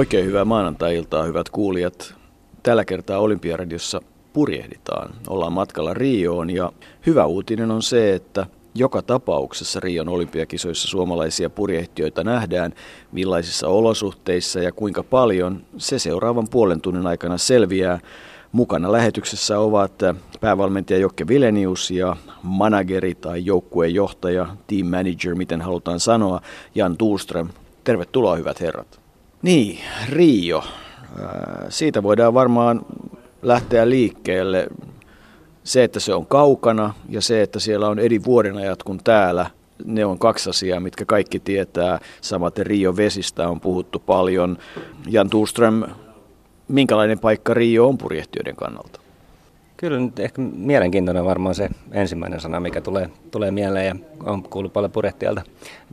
Oikein hyvää maanantai-iltaa, hyvät kuulijat. Tällä kertaa Olympiaradiossa purjehditaan. Ollaan matkalla Rioon ja hyvä uutinen on se, että joka tapauksessa Rion olympiakisoissa suomalaisia purjehtijoita nähdään, millaisissa olosuhteissa ja kuinka paljon, se seuraavan puolen tunnin aikana selviää. Mukana lähetyksessä ovat päävalmentaja Jokke Vilenius ja manageri tai joukkueen johtaja, team manager, miten halutaan sanoa, Jan Tuuström. Tervetuloa hyvät herrat. Niin, Rio. Siitä voidaan varmaan lähteä liikkeelle. Se, että se on kaukana ja se, että siellä on eri vuodenajat kuin täällä, ne on kaksi asiaa, mitkä kaikki tietää. Samaten Rio Vesistä on puhuttu paljon. Jan Tuuström, minkälainen paikka Rio on purjehtijoiden kannalta? Kyllä nyt ehkä mielenkiintoinen varmaan se ensimmäinen sana, mikä tulee, tulee mieleen ja on kuullut paljon purjehtijalta.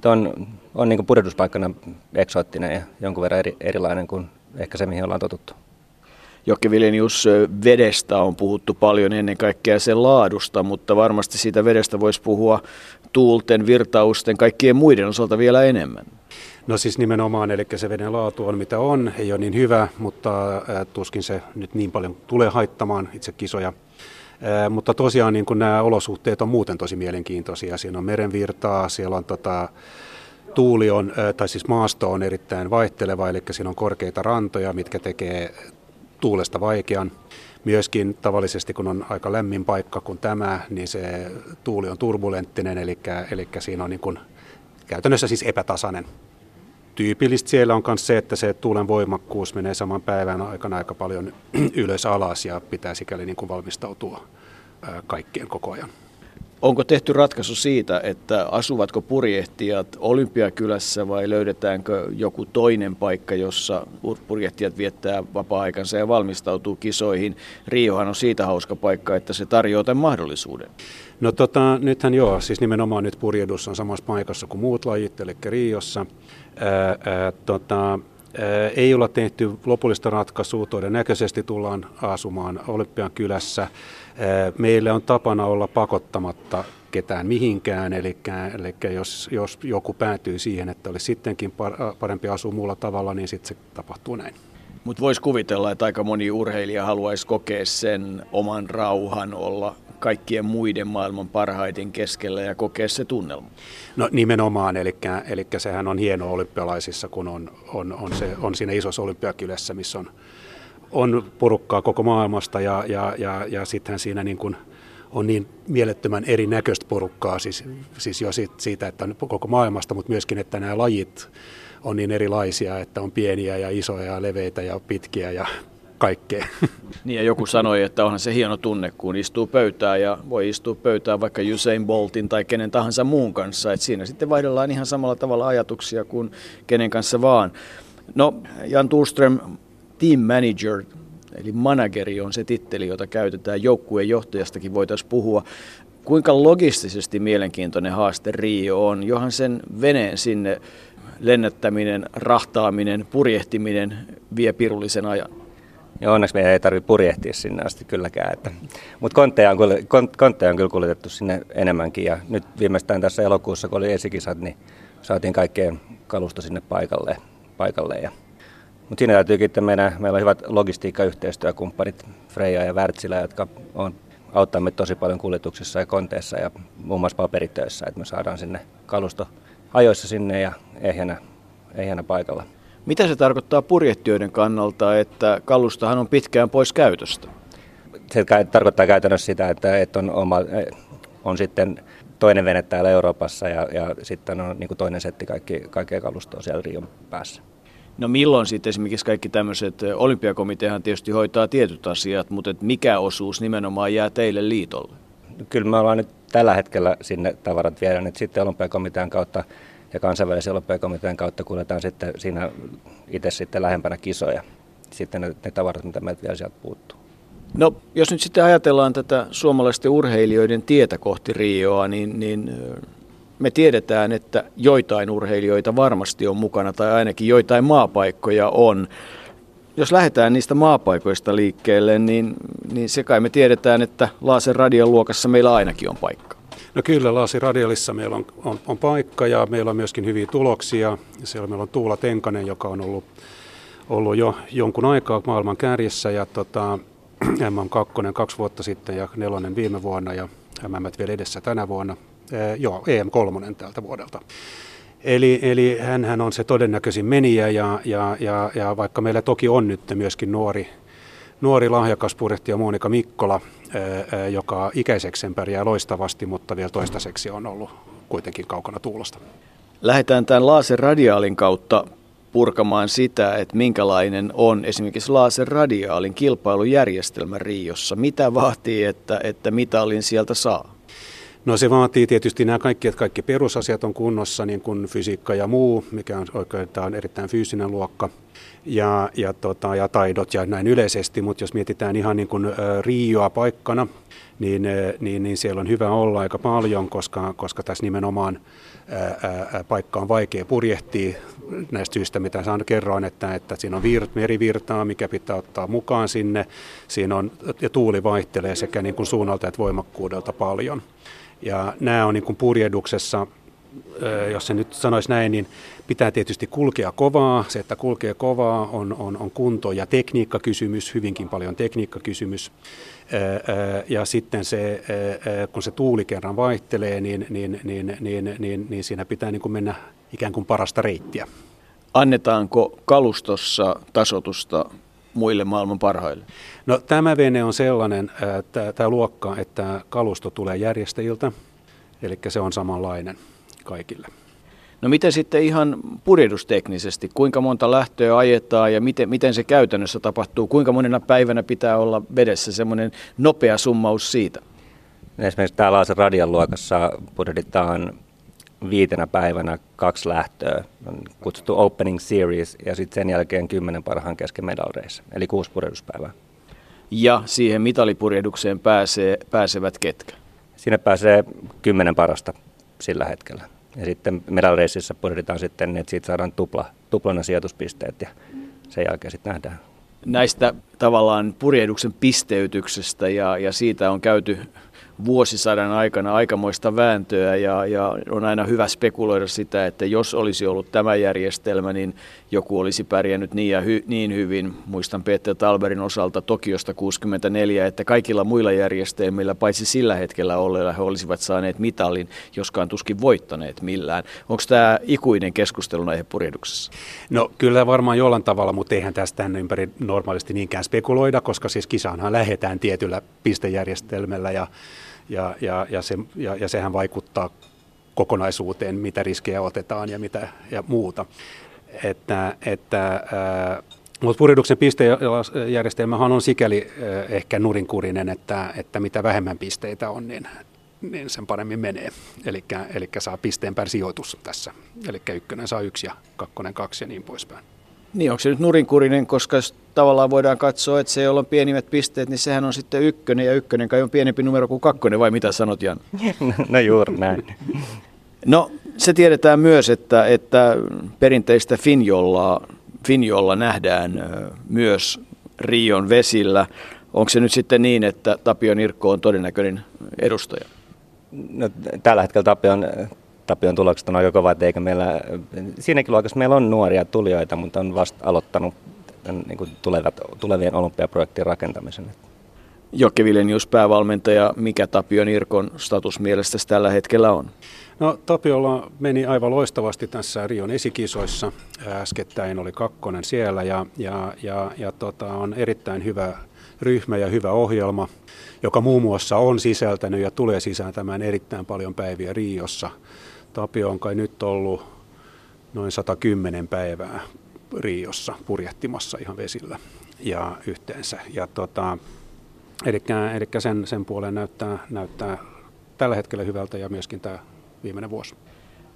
on, on niin purjehduspaikkana eksoottinen ja jonkun verran eri, erilainen kuin ehkä se, mihin ollaan totuttu. Jokke Vilenius, vedestä on puhuttu paljon ennen kaikkea sen laadusta, mutta varmasti siitä vedestä voisi puhua tuulten, virtausten, kaikkien muiden osalta vielä enemmän. No siis nimenomaan, eli se veden laatu on mitä on, ei ole niin hyvä, mutta tuskin se nyt niin paljon tulee haittamaan itse kisoja. Mutta tosiaan niin kun nämä olosuhteet on muuten tosi mielenkiintoisia. Siinä on merenvirtaa, siellä on tota, tuuli on, tai siis maasto on erittäin vaihteleva, eli siinä on korkeita rantoja, mitkä tekee tuulesta vaikean. Myöskin tavallisesti, kun on aika lämmin paikka kuin tämä, niin se tuuli on turbulenttinen, eli, eli siinä on niin kuin käytännössä siis epätasainen. Tyypillistä siellä on myös se, että se tuulen voimakkuus menee saman päivän aikana aika paljon ylös alas ja pitää sikäli niin kuin valmistautua kaikkien koko ajan. Onko tehty ratkaisu siitä, että asuvatko purjehtijat Olympiakylässä vai löydetäänkö joku toinen paikka, jossa purjehtijat viettää vapaa-aikansa ja valmistautuu kisoihin? Riohan on siitä hauska paikka, että se tarjoaa tämän mahdollisuuden. No tota, nythän joo, siis nimenomaan nyt purjehdus on samassa paikassa kuin muut lajit, eli Riossa. Ää, ää, tota, ei olla tehty lopullista ratkaisua, todennäköisesti tullaan asumaan Olympian kylässä. Meille on tapana olla pakottamatta ketään mihinkään, eli, eli jos, jos joku päätyy siihen, että olisi sittenkin parempi asua muulla tavalla, niin sitten se tapahtuu näin. Mutta voisi kuvitella, että aika moni urheilija haluaisi kokea sen oman rauhan olla kaikkien muiden maailman parhaiden keskellä ja kokea se tunnelma. No nimenomaan, eli, eli sehän on hieno olympialaisissa, kun on, on, on, se, on siinä isossa olympiakylässä, missä on, on porukkaa koko maailmasta ja, ja, ja, ja sittenhän siinä niin kuin on niin mielettömän erinäköistä porukkaa, siis, siis jo siitä, että on koko maailmasta, mutta myöskin, että nämä lajit on niin erilaisia, että on pieniä ja isoja ja leveitä ja pitkiä ja kaikkea. Niin ja joku sanoi, että onhan se hieno tunne, kun istuu pöytään ja voi istua pöytään vaikka Usain Boltin tai kenen tahansa muun kanssa. Että siinä sitten vaihdellaan ihan samalla tavalla ajatuksia kuin kenen kanssa vaan. No, Jan Tulström, team manager, eli manageri on se titteli, jota käytetään. Joukkueen johtajastakin voitaisiin puhua. Kuinka logistisesti mielenkiintoinen haaste Rio on? Johan sen veneen sinne lennättäminen, rahtaaminen, purjehtiminen vie pirullisen ajan. Ja onneksi meidän ei tarvitse purjehtia sinne asti kylläkään. Mutta kontteja on, kontteja on kyllä kuljetettu sinne enemmänkin. Ja nyt viimeistään tässä elokuussa, kun oli esikisat, niin saatiin kaikkeen kalusto sinne paikalle. paikalle ja mutta siinä täytyy kiittää meidän, meillä on hyvät logistiikkayhteistyökumppanit Freja ja Wärtsilä, jotka on auttaa meitä tosi paljon kuljetuksissa ja konteissa ja muun muassa paperitöissä, että me saadaan sinne kalusto ajoissa sinne ja ehjänä, ehjänä paikalla. Mitä se tarkoittaa purjehtijoiden kannalta, että kalustahan on pitkään pois käytöstä? Se tarkoittaa käytännössä sitä, että, että on, oma, on sitten toinen vene täällä Euroopassa ja, ja sitten on niin toinen setti kaikki, kaikkea kalustoa siellä Rion päässä. No milloin sitten esimerkiksi kaikki tämmöiset, olympiakomiteahan tietysti hoitaa tietyt asiat, mutta et mikä osuus nimenomaan jää teille liitolle? Kyllä me ollaan nyt tällä hetkellä sinne tavarat viedään, että sitten olympiakomitean kautta ja kansainvälisen olympiakomitean kautta kuljetaan sitten siinä itse sitten lähempänä kisoja. Sitten ne, ne tavarat, mitä meiltä vielä sieltä puuttuu. No, jos nyt sitten ajatellaan tätä suomalaisten urheilijoiden tietä kohti Rioa, niin, niin me tiedetään, että joitain urheilijoita varmasti on mukana tai ainakin joitain maapaikkoja on. Jos lähdetään niistä maapaikoista liikkeelle, niin, niin se kai me tiedetään, että Laasen radion luokassa meillä ainakin on paikka. No kyllä, Laasi Radialissa meillä on, on, on paikka ja meillä on myöskin hyviä tuloksia. Siellä meillä on Tuula Tenkanen, joka on ollut, ollut jo jonkun aikaa maailman kärjessä ja tota, MM2 kaksi vuotta sitten ja nelonen viime vuonna ja MM vielä edessä tänä vuonna. Ee, joo, EM3 tältä vuodelta. Eli, eli hän on se todennäköisin menijä ja, ja, ja, ja vaikka meillä toki on nyt myöskin nuori, nuori lahjakas purjehtija Monika Mikkola, ää, joka ikäiseksi pärjää loistavasti, mutta vielä toistaiseksi on ollut kuitenkin kaukana tuulosta. Lähdetään tämän laserradiaalin kautta purkamaan sitä, että minkälainen on esimerkiksi laserradiaalin kilpailujärjestelmä Riossa. Mitä vaatii, että, että mitalin sieltä saa? No se vaatii tietysti nämä kaikki, että kaikki perusasiat on kunnossa, niin kuin fysiikka ja muu, mikä on oikeastaan erittäin fyysinen luokka, ja, ja, tota, ja taidot ja näin yleisesti, mutta jos mietitään ihan niin kuin Rioa paikkana, niin, niin, niin siellä on hyvä olla aika paljon, koska, koska tässä nimenomaan ää, paikka on vaikea purjehtia näistä syistä, mitä saan kerroin, että, että siinä on virt, merivirtaa, mikä pitää ottaa mukaan sinne. Siinä on, ja tuuli vaihtelee sekä niin kuin suunnalta että voimakkuudelta paljon. Ja nämä on niin kuin purjehduksessa, jos se nyt sanoisi näin, niin pitää tietysti kulkea kovaa. Se, että kulkee kovaa, on, on, on kunto- ja tekniikkakysymys, hyvinkin paljon tekniikkakysymys. Ja sitten se, kun se tuuli kerran vaihtelee, niin, niin, niin, niin, niin, niin siinä pitää niin kuin mennä ikään kuin parasta reittiä. Annetaanko kalustossa tasotusta muille maailman parhaille? No, tämä vene on sellainen, että tämä luokka, että kalusto tulee järjestäjiltä, eli se on samanlainen kaikille. No miten sitten ihan purjehdusteknisesti, kuinka monta lähtöä ajetaan ja miten, miten se käytännössä tapahtuu? Kuinka monena päivänä pitää olla vedessä semmoinen nopea summaus siitä? Esimerkiksi täällä Laasen radian luokassa purjehditaan viitenä päivänä kaksi lähtöä, on kutsuttu Opening Series, ja sitten sen jälkeen kymmenen parhaan kesken medal race, eli kuusi purjehduspäivää. Ja siihen mitalipurjehdukseen pääsee, pääsevät ketkä? Sinne pääsee kymmenen parasta sillä hetkellä. Ja sitten medal raceissa purjehditaan sitten, että siitä saadaan tupla, tuplana sijoituspisteet, ja sen jälkeen sitten nähdään. Näistä tavallaan purjehduksen pisteytyksestä ja, ja siitä on käyty vuosisadan aikana aikamoista vääntöä ja, ja on aina hyvä spekuloida sitä, että jos olisi ollut tämä järjestelmä, niin joku olisi pärjännyt niin, ja hy, niin hyvin. Muistan Peter Talberin osalta Tokiosta 64, että kaikilla muilla järjestelmillä, paitsi sillä hetkellä olleilla, he olisivat saaneet mitalin, joskaan tuskin voittaneet millään. Onko tämä ikuinen keskustelu aihe purjehduksessa? No kyllä varmaan jollain tavalla, mutta eihän tästä ympäri normaalisti niinkään spekuloida, koska siis kisaanhan lähdetään tietyllä pistejärjestelmällä ja ja, ja, ja, se, ja, ja sehän vaikuttaa kokonaisuuteen, mitä riskejä otetaan ja, mitä, ja muuta. Että, että, mutta purjehduksen pistejärjestelmähän on sikäli ehkä nurinkurinen, että, että mitä vähemmän pisteitä on, niin, niin sen paremmin menee. Eli saa pisteen per sijoitus tässä. Eli ykkönen saa yksi ja kakkonen kaksi ja niin poispäin. Niin, onko se nyt nurinkurinen, koska tavallaan voidaan katsoa, että se, jolla on pienimmät pisteet, niin sehän on sitten ykkönen, ja ykkönen kai on pienempi numero kuin kakkonen, vai mitä sanot Jan? No juuri näin. No se tiedetään myös, että, että perinteistä Finjolla, Finjolla nähdään myös Rion vesillä. Onko se nyt sitten niin, että Tapio Nirkko on todennäköinen edustaja? No, tällä hetkellä Tapio on Tapion tulokset on aika kovat, eikä meillä, siinäkin luokassa meillä on nuoria tulijoita, mutta on vasta aloittanut niin kuin tulevat, tulevien olympiaprojektien rakentamisen. Jokke Vilenius, päävalmentaja, mikä Tapion Irkon status mielestäsi tällä hetkellä on? No Tapiolla meni aivan loistavasti tässä Rion esikisoissa. Äskettäin oli kakkonen siellä ja, ja, ja, ja tota, on erittäin hyvä ryhmä ja hyvä ohjelma, joka muun muassa on sisältänyt ja tulee sisältämään erittäin paljon päiviä Riossa – Tapio on kai nyt ollut noin 110 päivää Riossa purjehtimassa ihan vesillä ja yhteensä. Ja tota, eli, eli sen, sen puoleen näyttää, näyttää tällä hetkellä hyvältä ja myöskin tämä viimeinen vuosi.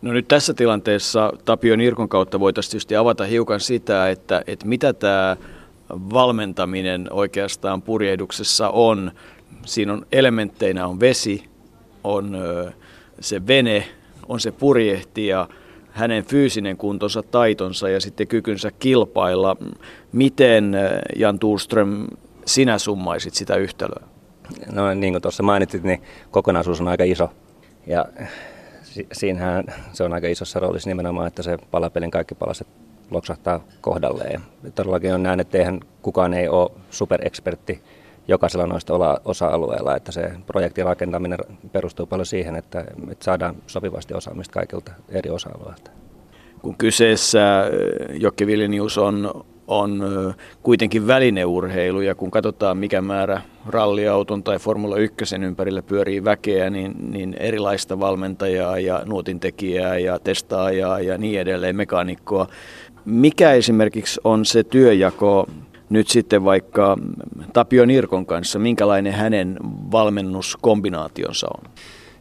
No nyt tässä tilanteessa Tapio Nirkon kautta voitaisiin tietysti avata hiukan sitä, että, että mitä tämä valmentaminen oikeastaan purjehduksessa on. Siinä on elementteinä on vesi, on se vene, on se purjehtija, hänen fyysinen kuntonsa, taitonsa ja sitten kykynsä kilpailla. Miten eh, Jan Tuuström sinä summaisit sitä yhtälöä? No niin kuin tuossa mainitsit, niin kokonaisuus on aika iso. Ja si- siinähän se on aika isossa roolissa nimenomaan, että se palapelin kaikki palaset loksahtaa kohdalleen. Todellakin on näin, että eihän kukaan ei ole superekspertti jokaisella noista osa-alueilla, että se projektin rakentaminen perustuu paljon siihen, että, saadaan sopivasti osaamista kaikilta eri osa-alueilta. Kun kyseessä Jokki Vilnius on on kuitenkin välineurheilu ja kun katsotaan mikä määrä ralliauton tai Formula 1 ympärillä pyörii väkeä, niin, niin erilaista valmentajaa ja nuotintekijää ja testaajaa ja niin edelleen, mekaanikkoa. Mikä esimerkiksi on se työjako nyt sitten vaikka Tapio Nirkon kanssa, minkälainen hänen valmennuskombinaationsa on?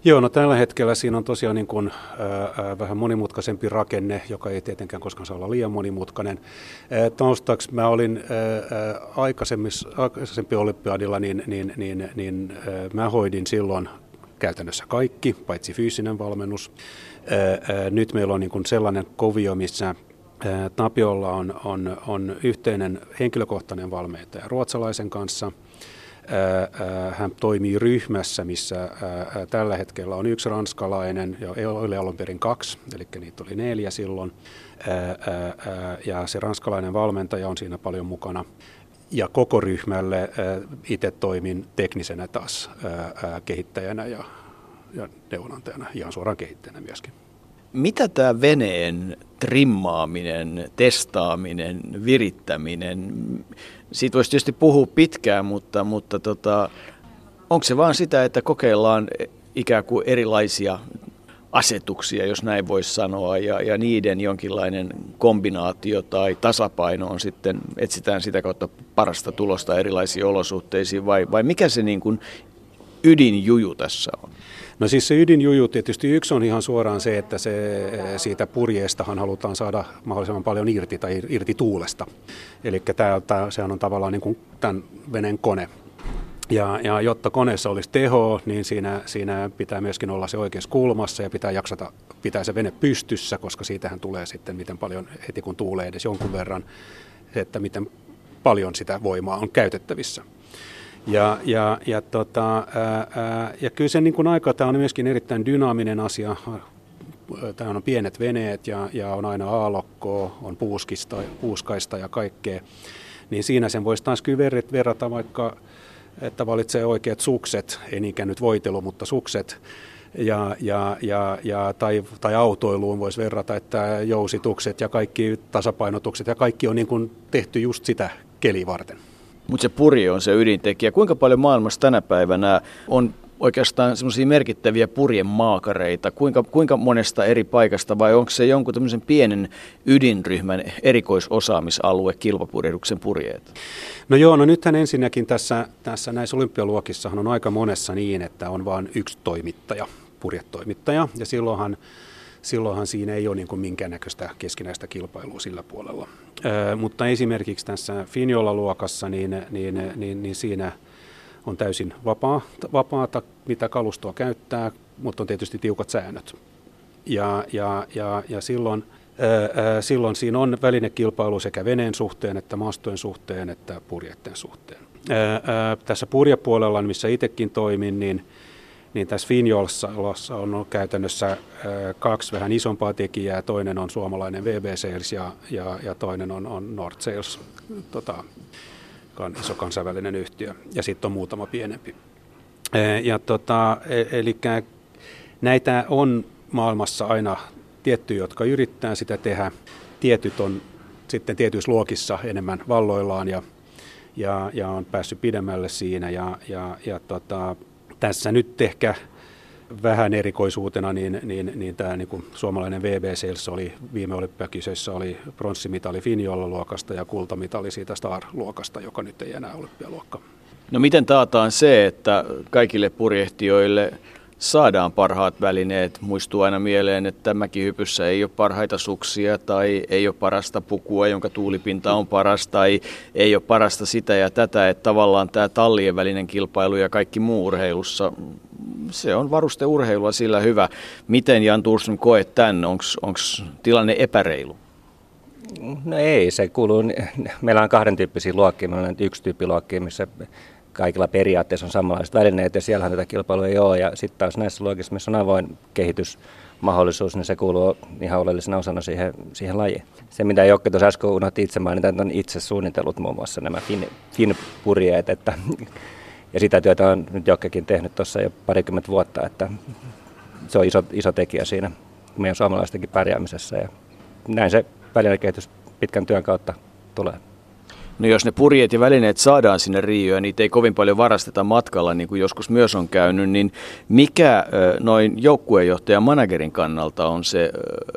Joo, no tällä hetkellä siinä on tosiaan niin kuin, ää, vähän monimutkaisempi rakenne, joka ei tietenkään koskaan saa olla liian monimutkainen. Ää, taustaksi mä olin ää, aikaisempi olympiadilla, niin, niin, niin, niin ää, mä hoidin silloin käytännössä kaikki, paitsi fyysinen valmennus. Ää, ää, nyt meillä on niin kuin sellainen kovio, missä Tapiolla on, on, on yhteinen henkilökohtainen valmentaja ruotsalaisen kanssa – hän toimii ryhmässä, missä tällä hetkellä on yksi ranskalainen, ja oli alun perin kaksi, eli niitä oli neljä silloin, ja se ranskalainen valmentaja on siinä paljon mukana. Ja koko ryhmälle itse toimin teknisenä taas kehittäjänä ja, ja neuvonantajana, ihan suoraan kehittäjänä myöskin. Mitä tämä veneen trimmaaminen, testaaminen, virittäminen, siitä voisi tietysti puhua pitkään, mutta, mutta tota, onko se vaan sitä, että kokeillaan ikään kuin erilaisia asetuksia, jos näin voisi sanoa, ja, ja niiden jonkinlainen kombinaatio tai tasapaino on sitten, etsitään sitä kautta parasta tulosta erilaisiin olosuhteisiin, vai, vai mikä se niin kuin ydinjuju tässä on? No siis se ydinjuju tietysti yksi on ihan suoraan se, että se, siitä purjeestahan halutaan saada mahdollisimman paljon irti tai irti tuulesta. Eli sehän on tavallaan niin kuin tämän veneen kone. Ja, ja jotta koneessa olisi teho, niin siinä, siinä pitää myöskin olla se oikeassa kulmassa ja pitää jaksata pitää se vene pystyssä, koska siitähän tulee sitten miten paljon heti kun tuulee edes jonkun verran, että miten paljon sitä voimaa on käytettävissä. Ja, ja, ja, tota, ää, ää, ja kyllä se niin kuin aika, tämä on myöskin erittäin dynaaminen asia. Tämä on pienet veneet ja, ja on aina aallokkoa, on puuskista, puuskaista ja kaikkea. Niin siinä sen voisi taas kyllä verrata vaikka, että valitsee oikeat sukset, ei niinkään nyt voitelu, mutta sukset. Ja, ja, ja, ja, tai, tai autoiluun voisi verrata, että jousitukset ja kaikki tasapainotukset ja kaikki on niin kuin tehty just sitä keli varten. Mutta se puri on se ydintekijä. Kuinka paljon maailmassa tänä päivänä on oikeastaan semmoisia merkittäviä purjen maakareita? Kuinka, kuinka monesta eri paikasta vai onko se jonkun tämmöisen pienen ydinryhmän erikoisosaamisalue kilpapurjehduksen purjeet? No joo, no nythän ensinnäkin tässä, tässä näissä olympialuokissahan on aika monessa niin, että on vain yksi toimittaja, purjetoimittaja, ja silloinhan silloinhan siinä ei ole niin kuin minkäännäköistä keskinäistä kilpailua sillä puolella. Ö, mutta esimerkiksi tässä Finjolla-luokassa, niin, niin, niin, niin siinä on täysin vapaa, vapaata, mitä kalustoa käyttää, mutta on tietysti tiukat säännöt. Ja, ja, ja, ja silloin, ää, silloin siinä on välinekilpailu sekä veneen suhteen, että maastojen suhteen, että purjeiden suhteen. Ää, ää, tässä purjepuolella, missä itsekin toimin, niin niin tässä Finjolssa on käytännössä kaksi vähän isompaa tekijää. Toinen on suomalainen VB Sales ja, ja, ja toinen on, on Nord Sales, tota, iso kansainvälinen yhtiö. Ja sitten on muutama pienempi. Ja tota, e, eli näitä on maailmassa aina tiettyjä, jotka yrittää sitä tehdä. Tietyt on sitten tietyissä luokissa enemmän valloillaan ja, ja, ja on päässyt pidemmälle siinä. Ja, ja, ja tota, tässä nyt ehkä vähän erikoisuutena, niin, niin, niin tämä niin kuin suomalainen VB Sales oli viime olympiakisoissa oli pronssimitali Finjolla luokasta ja kultamitali siitä Star-luokasta, joka nyt ei enää olympialuokka. No miten taataan se, että kaikille purjehtijoille saadaan parhaat välineet. Muistuu aina mieleen, että mäkihypyssä ei ole parhaita suksia tai ei ole parasta pukua, jonka tuulipinta on paras tai ei ole parasta sitä ja tätä. Että tavallaan tämä tallien välinen kilpailu ja kaikki muu urheilussa, se on varusteurheilua sillä hyvä. Miten Jan Tursson koet tämän? Onko tilanne epäreilu? No ei, se kuuluu, meillä on kahden tyyppisiä luokkia. Meillä on yksi tyyppi luokkia, missä kaikilla periaatteessa on samanlaiset välineet ja siellähän tätä kilpailua ei ole. Ja sitten taas näissä luokissa, missä on avoin kehitys, mahdollisuus, niin se kuuluu ihan oleellisena osana siihen, siihen lajiin. Se, mitä Jokke tuossa äsken unohti itse mainita, on itse suunnitellut muun muassa nämä fin, fin-purjeet, että, ja sitä työtä on nyt Jokkekin tehnyt tuossa jo parikymmentä vuotta, että se on iso, iso tekijä siinä meidän suomalaistenkin pärjäämisessä, ja näin se välinekehitys pitkän työn kautta tulee. No jos ne purjeet ja välineet saadaan sinne ja niitä ei kovin paljon varasteta matkalla, niin kuin joskus myös on käynyt, niin mikä noin joukkueenjohtajan managerin kannalta on se,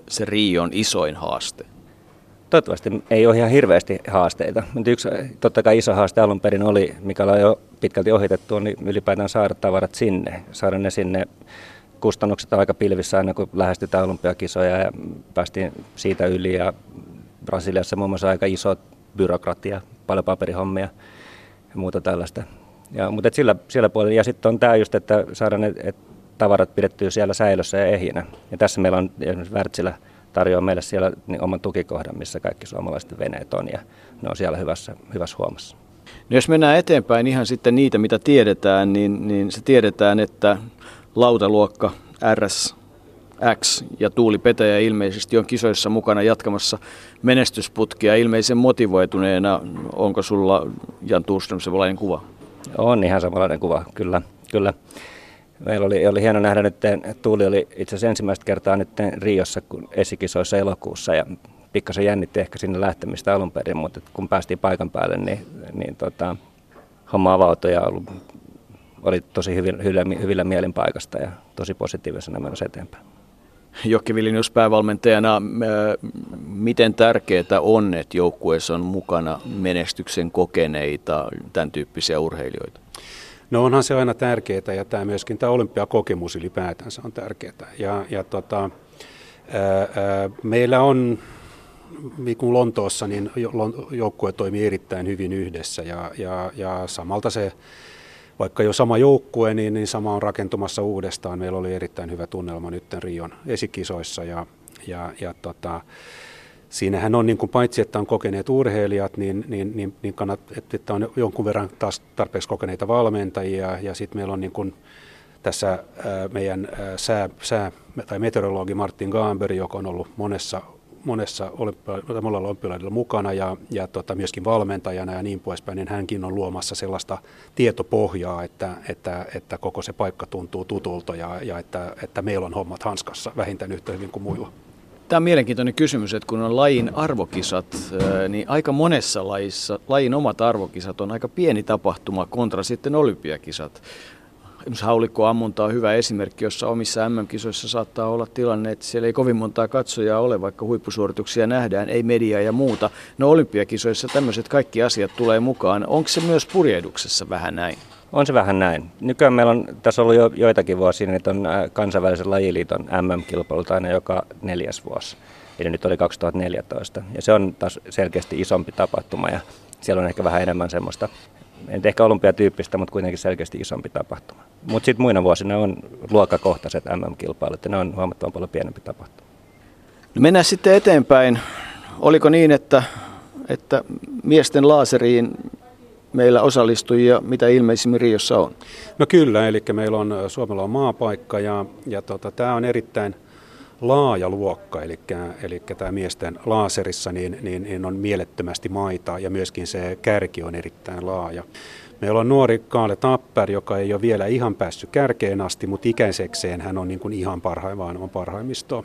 se Rion isoin haaste? Toivottavasti ei ole ihan hirveästi haasteita. Mutta yksi totta kai iso haaste alun perin oli, mikä on jo pitkälti ohitettu, niin ylipäätään saada tavarat sinne, saada ne sinne kustannukset on aika pilvissä aina, kun lähestytään olympiakisoja ja päästiin siitä yli. Ja Brasiliassa muun muassa aika iso byrokratia, paljon paperihommia ja muuta tällaista. Ja, mutta et sillä, siellä puolella, ja sitten on tämä just, että saadaan ne et tavarat pidettyä siellä säilössä ja ehjinä. Ja tässä meillä on esimerkiksi Wärtsilä tarjoaa meille siellä niin oman tukikohdan, missä kaikki suomalaiset veneet on, ja ne on siellä hyvässä, hyvässä huomassa. No jos mennään eteenpäin ihan sitten niitä, mitä tiedetään, niin, niin se tiedetään, että lautaluokka RS X ja Tuuli Petäjä ilmeisesti on kisoissa mukana jatkamassa menestysputkia ilmeisen motivoituneena. Onko sulla Jan Tuuström sellainen kuva? On ihan samanlainen kuva, kyllä. kyllä. Meillä oli, oli hieno nähdä nyt, Tuuli oli itse asiassa ensimmäistä kertaa nyt Riossa kun esikisoissa elokuussa ja pikkasen jännitti ehkä sinne lähtemistä alun perin, mutta kun päästiin paikan päälle, niin, niin tota, homma avautui ja oli tosi hyvillä, hyvillä, hyvillä mielin paikasta ja tosi positiivisena menossa eteenpäin. Jokki Vilinius päävalmentajana, miten tärkeää on, että joukkueessa on mukana menestyksen kokeneita, tämän tyyppisiä urheilijoita? No onhan se aina tärkeää ja tämä myöskin tämä olympiakokemus ylipäätänsä on tärkeää. Ja, ja tota, ää, ää, meillä on, niin kuin Lontoossa, niin joukkue toimii erittäin hyvin yhdessä ja, ja, ja samalta se vaikka jo sama joukkue, niin, niin sama on rakentumassa uudestaan. Meillä oli erittäin hyvä tunnelma nyt Rion esikisoissa ja, ja, ja tota, siinähän on niin kuin paitsi, että on kokeneet urheilijat, niin, niin, niin, niin kannat, että on jonkun verran taas tarpeeksi kokeneita valmentajia ja sitten meillä on niin kuin tässä meidän ää, sää, sää, tai meteorologi Martin Gaanberg, joka on ollut monessa monessa olympialaisilla mukana ja, ja tota, myöskin valmentajana ja niin poispäin, niin hänkin on luomassa sellaista tietopohjaa, että, että, että koko se paikka tuntuu tutulta ja, ja että, että meillä on hommat hanskassa vähintään yhtä hyvin kuin muilla. Tämä on mielenkiintoinen kysymys, että kun on lajin arvokisat, niin aika monessa lajissa lajin omat arvokisat on aika pieni tapahtuma kontra sitten olympiakisat. Esimerkiksi haulikkoammunta on hyvä esimerkki, jossa omissa MM-kisoissa saattaa olla tilanne, että siellä ei kovin montaa katsojaa ole, vaikka huippusuorituksia nähdään, ei mediaa ja muuta. No olympiakisoissa tämmöiset kaikki asiat tulee mukaan. Onko se myös purjehduksessa vähän näin? On se vähän näin. Nykyään meillä on tässä ollut jo joitakin vuosia, niin on äh, kansainvälisen lajiliiton MM-kilpailut aina joka neljäs vuosi. Eli nyt oli 2014. Ja se on taas selkeästi isompi tapahtuma ja siellä on ehkä vähän enemmän semmoista en ehkä olympiatyyppistä, mutta kuitenkin selkeästi isompi tapahtuma. Mutta sitten muina vuosina on luokkakohtaiset MM-kilpailut ja ne on huomattavan paljon pienempi tapahtuma. No mennään sitten eteenpäin. Oliko niin, että, että miesten laaseriin meillä osallistujia mitä ilmeisimmin Riossa on? No kyllä, eli meillä on Suomella on maapaikka ja, ja tota, tämä on erittäin laaja luokka, eli, eli tämä miesten laaserissa niin, niin, niin on mielettömästi maita ja myöskin se kärki on erittäin laaja. Meillä on nuori Kaale Tapper, joka ei ole vielä ihan päässyt kärkeen asti, mutta ikäisekseen hän on niin kuin ihan parhaimman on parhaimmistoa.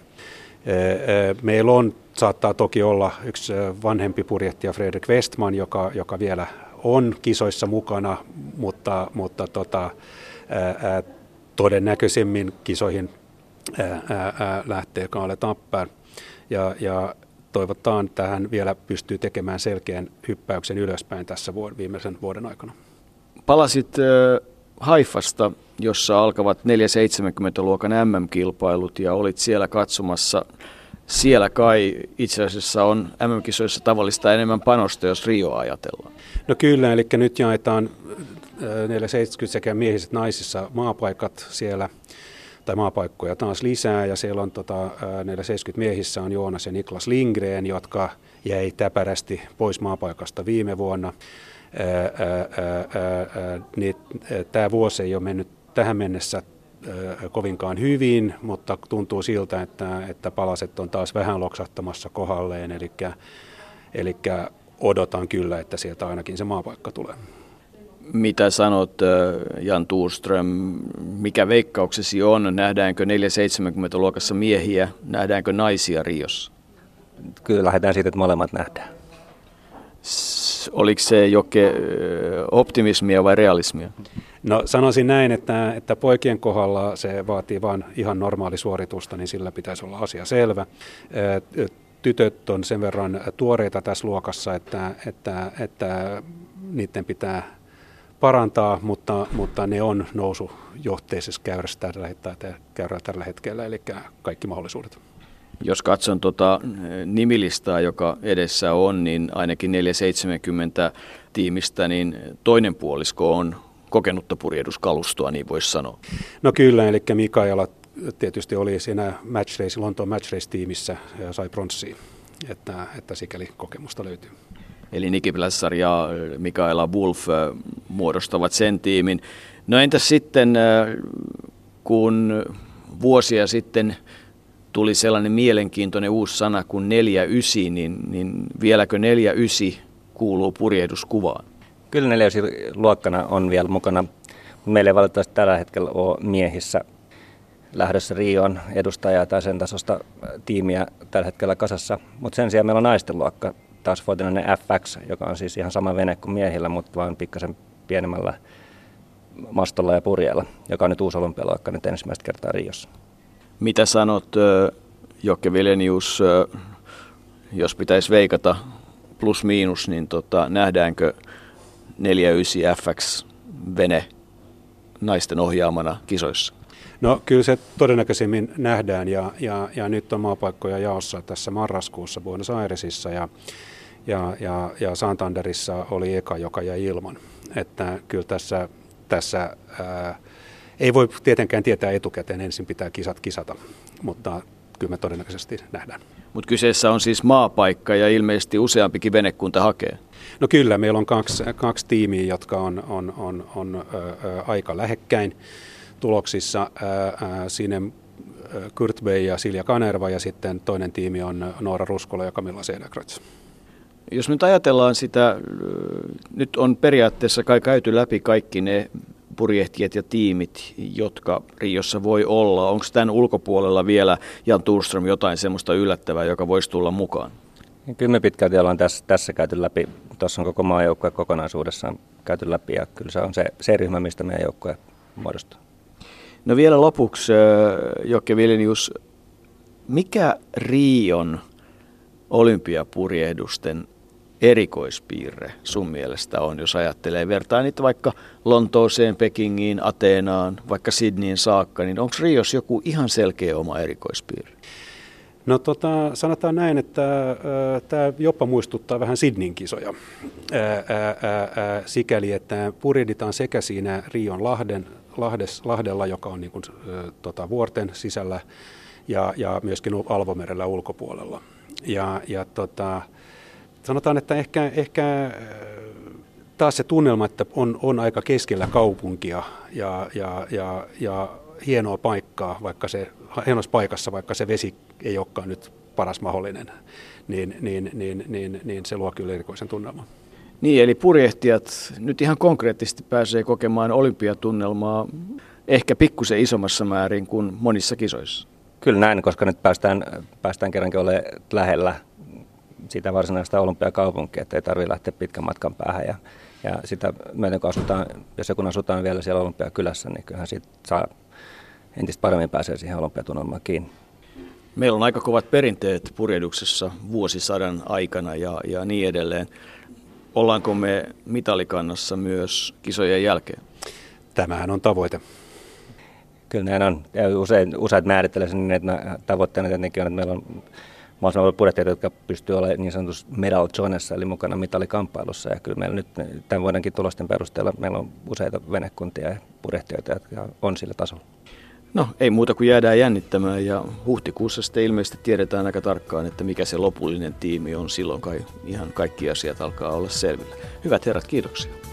Meillä on, saattaa toki olla yksi vanhempi purjehtija Fredrik Westman, joka, joka vielä on kisoissa mukana, mutta, mutta tota, ää, todennäköisemmin kisoihin lähtee Kaale Tapper. Ja, ja toivotaan tähän vielä pystyy tekemään selkeän hyppäyksen ylöspäin tässä vuod- viimeisen vuoden aikana. Palasit äh, Haifasta, jossa alkavat 470-luokan MM-kilpailut ja olit siellä katsomassa. Siellä kai itse asiassa on MM-kisoissa tavallista enemmän panosta, jos Rio ajatellaan. No kyllä, eli nyt jaetaan 470 sekä miehiset naisissa maapaikat siellä tai maapaikkoja taas lisää ja siellä on tota, 470 miehissä on Joonas ja Niklas Lindgren, jotka jäi täpärästi pois maapaikasta viime vuonna. Niin, Tämä vuosi ei ole mennyt tähän mennessä kovinkaan hyvin, mutta tuntuu siltä, että, että palaset on taas vähän loksahtamassa kohdalleen, eli, eli odotan kyllä, että sieltä ainakin se maapaikka tulee. Mitä sanot Jan Tuurström, mikä veikkauksesi on? Nähdäänkö 470 luokassa miehiä, nähdäänkö naisia Riossa? Kyllä lähdetään siitä, että molemmat nähdään. Oliko se jokin optimismia vai realismia? No sanoisin näin, että, että poikien kohdalla se vaatii vain ihan normaali suoritusta, niin sillä pitäisi olla asia selvä. Tytöt on sen verran tuoreita tässä luokassa, että, että, että niiden pitää parantaa, mutta, mutta ne on nousujohteisessa käyrässä tällä, käyrä tällä hetkellä, eli kaikki mahdollisuudet. Jos katson tuota nimilistaa, joka edessä on, niin ainakin 470 tiimistä, niin toinen puolisko on kokenutta purjehduskalustoa, niin voisi sanoa. No kyllä, eli Mikaela tietysti oli siinä match race, Lontoon match race-tiimissä ja sai pronssia, että, että sikäli kokemusta löytyy. Eli Niki Blassar ja Mikaela Wolf muodostavat sen tiimin. No entäs sitten, kun vuosia sitten tuli sellainen mielenkiintoinen uusi sana kuin 49, niin, niin vieläkö 49 kuuluu purjehduskuvaan? Kyllä 49 luokkana on vielä mukana. Meillä ei valitettavasti tällä hetkellä ole miehissä lähdössä Rioon edustajaa tai sen tasosta tiimiä tällä hetkellä kasassa. Mutta sen sijaan meillä on naisten luokka, taas vuotinen FX, joka on siis ihan sama vene kuin miehillä, mutta vain pikkasen pienemmällä mastolla ja purjeella, joka on nyt uusi olympialuokka nyt ensimmäistä kertaa Riossa. Mitä sanot, Jokke Vilenius, jos pitäisi veikata plus miinus, niin tota, nähdäänkö 49 FX vene naisten ohjaamana kisoissa? No kyllä se todennäköisemmin nähdään ja, ja, ja nyt on maapaikkoja jaossa tässä marraskuussa Buenos Airesissa ja, ja, ja, ja Santanderissa oli eka, joka jäi ilman. Että kyllä tässä, tässä ää, ei voi tietenkään tietää etukäteen, ensin pitää kisat kisata, mutta kyllä me todennäköisesti nähdään. Mutta kyseessä on siis maapaikka ja ilmeisesti useampikin venekunta hakee. No kyllä, meillä on kaksi, kaksi tiimiä, jotka on, on, on, on ö, ö, aika lähekkäin tuloksissa. Sinne Kurt Bey ja Silja Kanerva ja sitten toinen tiimi on Noora Ruskola ja Camilla Sedekrats. Jos nyt ajatellaan sitä, nyt on periaatteessa kai käyty läpi kaikki ne purjehtijat ja tiimit, jotka Riossa voi olla. Onko tämän ulkopuolella vielä Jan Turström jotain semmoista yllättävää, joka voisi tulla mukaan? Kyllä me pitkälti ollaan tässä, tässä käyty läpi. Tuossa on koko maajoukkue kokonaisuudessaan käyty läpi ja kyllä se on se, se ryhmä, mistä meidän joukkue muodostuu. No vielä lopuksi, Jokke Vilnius, mikä Rion olympiapurjehdusten erikoispiirre sun mielestä on, jos ajattelee, vertaa niitä vaikka Lontooseen, Pekingiin, Ateenaan, vaikka Sydneyin saakka, niin onko Rios joku ihan selkeä oma erikoispiirre? No tota, sanotaan näin, että tämä jopa muistuttaa vähän Sidnin kisoja ää, ää, ää, sikäli, että purjehditaan sekä siinä Rion Lahden, Lahdes, Lahdella, joka on niin kuin, ä, tota, vuorten sisällä, ja, ja myöskin Alvomerellä ulkopuolella. Ja, ja tota, sanotaan, että ehkä, ehkä taas se tunnelma, että on, on aika keskellä kaupunkia ja, ja, ja, ja hienoa paikkaa, vaikka se, hienossa paikassa, vaikka se vesi ei olekaan nyt paras mahdollinen, niin, niin, niin, niin, niin se luo kyllä erikoisen tunnelman. Niin, eli purjehtijat nyt ihan konkreettisesti pääsee kokemaan olympiatunnelmaa ehkä pikkusen isommassa määrin kuin monissa kisoissa. Kyllä näin, koska nyt päästään, päästään kerrankin olemaan lähellä sitä varsinaista olympiakaupunkia, että ei tarvitse lähteä pitkän matkan päähän. Ja, ja sitä myöten kun asutaan, jos kun asutaan vielä siellä olympiakylässä, niin kyllähän siitä saa entistä paremmin pääsee siihen olympiatunnelmaan kiinni. Meillä on aika kovat perinteet purjehduksessa vuosisadan aikana ja, ja niin edelleen. Ollaanko me mitalikannassa myös kisojen jälkeen? Tämähän on tavoite. Kyllä näin on. Ja usein, usein määrittelee sen niin, että tavoitteena tietenkin on, että meillä on mahdollisimman paljon jotka pystyy olemaan niin sanotussa medal zonessa, eli mukana mitalikamppailussa. Ja kyllä meillä nyt tämän vuodenkin tulosten perusteella meillä on useita venekuntia ja purjehtijoita, jotka on sillä tasolla. No ei muuta kuin jäädään jännittämään ja huhtikuussa sitten ilmeisesti tiedetään aika tarkkaan, että mikä se lopullinen tiimi on silloin kai ihan kaikki asiat alkaa olla selvillä. Hyvät herrat, kiitoksia.